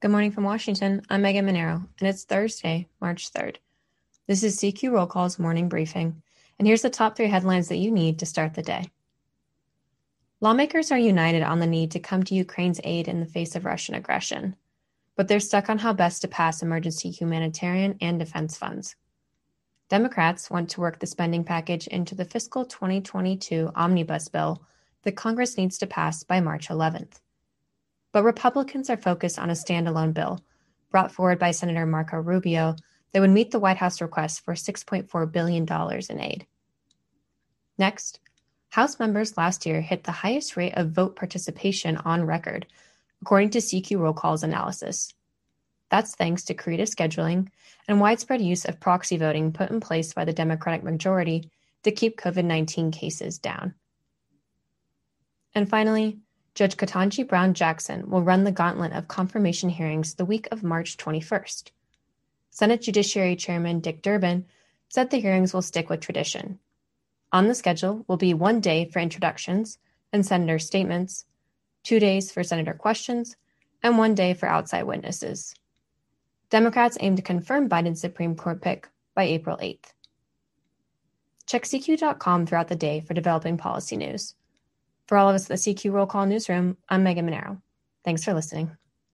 Good morning from Washington. I'm Megan Mineiro, and it's Thursday, March 3rd. This is CQ Roll Call's morning briefing, and here's the top three headlines that you need to start the day. Lawmakers are united on the need to come to Ukraine's aid in the face of Russian aggression, but they're stuck on how best to pass emergency humanitarian and defense funds. Democrats want to work the spending package into the fiscal 2022 omnibus bill that Congress needs to pass by March 11th. But Republicans are focused on a standalone bill brought forward by Senator Marco Rubio that would meet the White House request for $6.4 billion in aid. Next, House members last year hit the highest rate of vote participation on record, according to CQ Roll Call's analysis. That's thanks to creative scheduling and widespread use of proxy voting put in place by the Democratic majority to keep COVID 19 cases down. And finally, Judge Ketanji Brown Jackson will run the gauntlet of confirmation hearings the week of March 21st. Senate Judiciary Chairman Dick Durbin said the hearings will stick with tradition. On the schedule will be one day for introductions and senator statements, two days for senator questions, and one day for outside witnesses. Democrats aim to confirm Biden's Supreme Court pick by April 8th. Check CQ.com throughout the day for developing policy news. For all of us at the CQ Roll Call Newsroom, I'm Megan Mineiro. Thanks for listening.